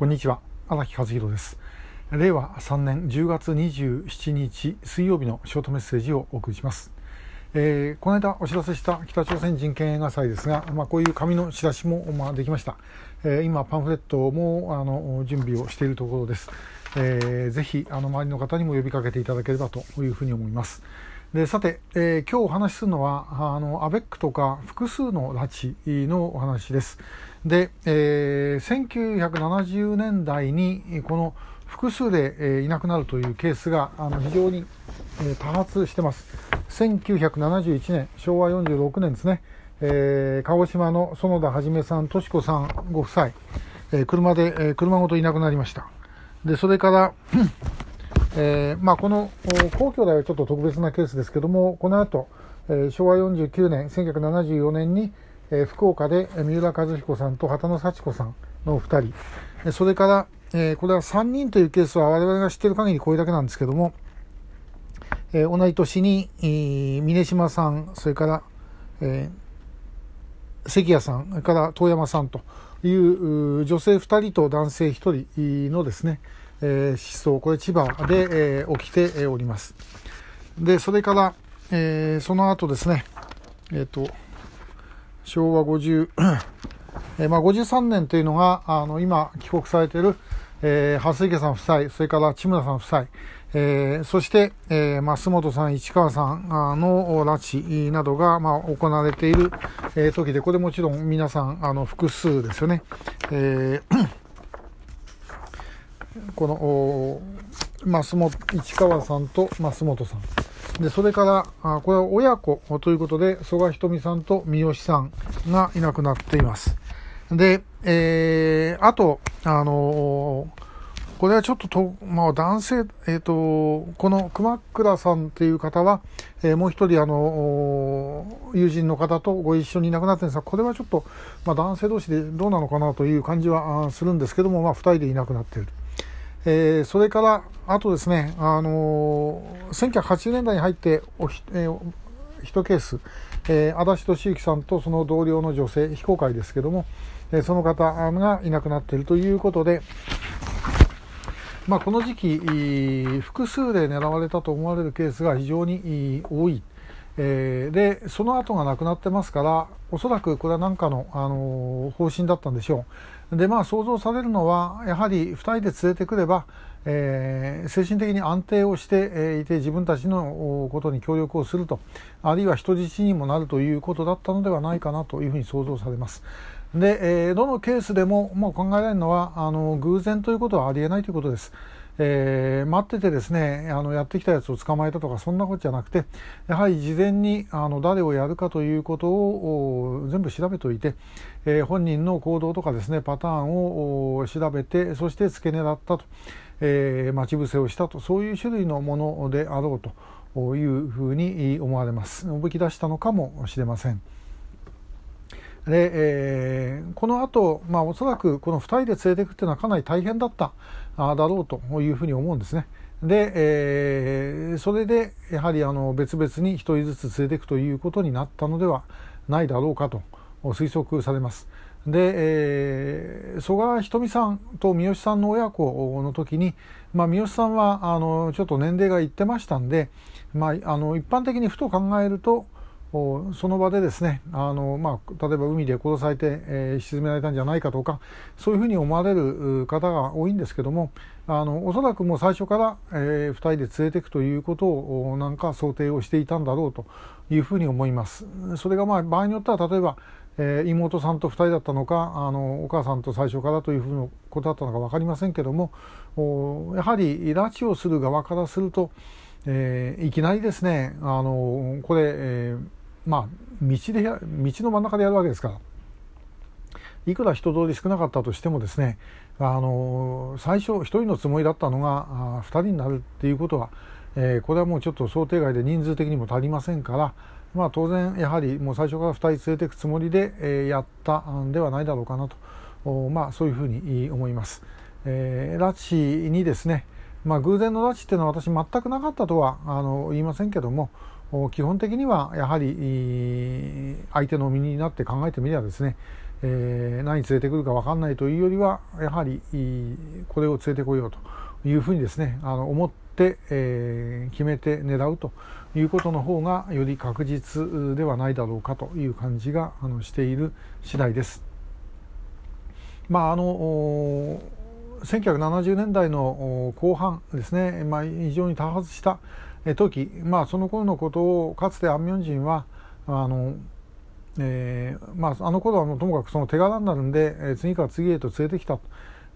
こんにちは。荒木和弘です。令和3年10月27日水曜日のショートメッセージをお送りします、えー、この間お知らせした北朝鮮人権映画祭ですが、まあ、こういう紙のチラシも、まあ、できました、えー、今パンフレットもあの準備をしているところです、えー、ぜひあの周りの方にも呼びかけていただければというふうに思います。でさて、えー、今日お話しするのはあのアベックとか複数の拉致のお話です。で、えー、1970年代にこの複数で、えー、いなくなるというケースがあの非常に、え、多発してます。1971年、昭和46年ですね、え、鹿児島の園田はさん、とし子さんご夫妻、え、車で、え、車ごといなくなりました。で、それから、えーまあ、この皇居ではちょっと特別なケースですけども、この後、えー、昭和49年、1974年に、えー、福岡で三浦和彦さんと畑野幸子さんのお二人、それから、えー、これは3人というケースは我々が知っている限りこれだけなんですけども、えー、同じ年に、えー、峰島さん、それから、えー、関谷さん、それから遠山さんという女性2人と男性1人のですね、えー、失踪、これ千葉で、えー、起きております。で、それから、えー、その後ですね、えっ、ー、と、昭和50、えー、まあ、53年というのが、あの、今、帰国されている、えー、蓮池さん夫妻、それから千村さん夫妻、えー、そして、えー、増本さん、市川さんの拉致などが、まあ、行われている、えー、時で、これもちろん皆さん、あの、複数ですよね。えー、この、増本、市川さんと増本さん。で、それから、あこれは親子ということで、曽我ひとみさんと三好さんがいなくなっています。で、えー、あと、あのー、これはちょっとと、まあ、男性、えっ、ー、と、この熊倉さんという方は、えー、もう一人、あの、友人の方とご一緒にいなくなってるんですが、これはちょっと、まあ、男性同士でどうなのかなという感じはするんですけども、まあ、二人でいなくなっている。えー、それから、あとですね、あのー、1980年代に入っておひ、えー、1ケース、えー、足立俊之さんとその同僚の女性、非公開ですけども、えー、その方がいなくなっているということで、まあ、この時期、複数で狙われたと思われるケースが非常に多い。えー、で、その後がなくなってますから、おそらくこれは何かの、あの方針だったんでしょう。で、まあ想像されるのは、やはり2人で連れてくれば、えー、精神的に安定をしていて自分たちのことに協力をするとあるいは人質にもなるということだったのではないかなというふうに想像されます。で、えー、どのケースでももう考えられるのはあの偶然ということはありえないということです。えー、待っててですねあのやってきたやつを捕まえたとかそんなことじゃなくてやはり事前にあの誰をやるかということを全部調べておいて、えー、本人の行動とかですねパターンを調べてそして付け狙ったと、えー、待ち伏せをしたとそういう種類のものであろうというふうに思われますおびき出したのかもしれません。で、えー、この後、まあ、おそらくこの2人で連れていくっていうのはかなり大変だっただろうというふうに思うんですね。で、えー、それでやはりあの別々に1人ずつ連れていくということになったのではないだろうかと推測されます。で、えー、曽我ひとみさんと三好さんの親子の時に、まあ、三好さんはあのちょっと年齢がいってましたんで、まあ、あの一般的にふと考えるとその場でですねあの、まあ、例えば海で殺されて、えー、沈められたんじゃないかとかそういうふうに思われる方が多いんですけどもあのおそらくもう最初から、えー、2人で連れていくということをなんか想定をしていたんだろうというふうに思います。それがまあ場合によっては例えば、妹さんと2人だったのかあのお母さんと最初からというふうなことだったのか分かりませんけどもやはり拉致をする側からすると、えー、いきなりですねあのこれ、えーまあ、道で道の真ん中でやるわけですからいくら人通り少なかったとしてもですねあの最初1人のつもりだったのが2人になるっていうことは、えー、これはもうちょっと想定外で人数的にも足りませんから、まあ、当然やはりもう最初から2人連れていくつもりで、えー、やったんではないだろうかなと、まあ、そういうふうに思います。えー、拉致にですねまあ、偶然の拉致っていうのは私全くなかったとはあの言いませんけども基本的にはやはり相手の身になって考えてみればですねえー、何連れてくるか分かんないというよりはやはりこれを連れてこようというふうにですねあの思って、えー、決めて狙うということの方がより確実ではないだろうかという感じがあのしている次第です。まああの1970年代の後半ですね、まあ、非常に多発した時、まあ、その頃のことをかつてアン・ミョンジンはあの、えーまあ、あの頃はもともかくその手柄になるんで、次から次へと連れてきた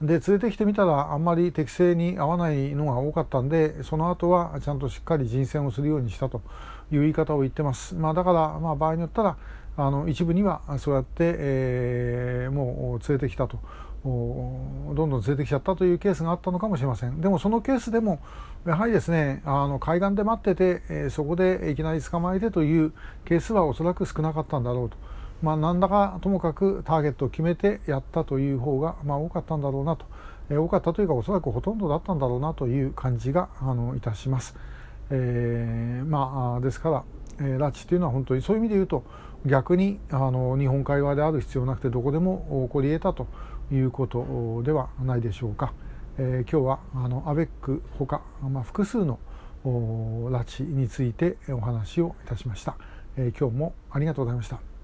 で連れてきてみたらあんまり適正に合わないのが多かったんでその後はちゃんとしっかり人選をするようにしたという言い方を言ってます、まあ、だから、まあ、場合によったらあの一部にはそうやって、えー、もう連れてきたと。どんどん連れてきちゃったというケースがあったのかもしれませんでもそのケースでもやはりですねあの海岸で待ってて、えー、そこでいきなり捕まえてというケースはおそらく少なかったんだろうと。まあ、何らかともかくターゲットを決めてやったという方が、まあ、多かったんだろうなと、えー、多かったというかおそらくほとんどだったんだろうなという感じがあのいたします。えー、まあですから、え、拉致というのは本当にそういう意味で言うと逆にあの日本海側である必要なくてどこでも起こり得たということではないでしょうか。えー、今日はあのアベックほか、まあ、複数の拉致についてお話をいたしました、えー、今日もありがとうございました。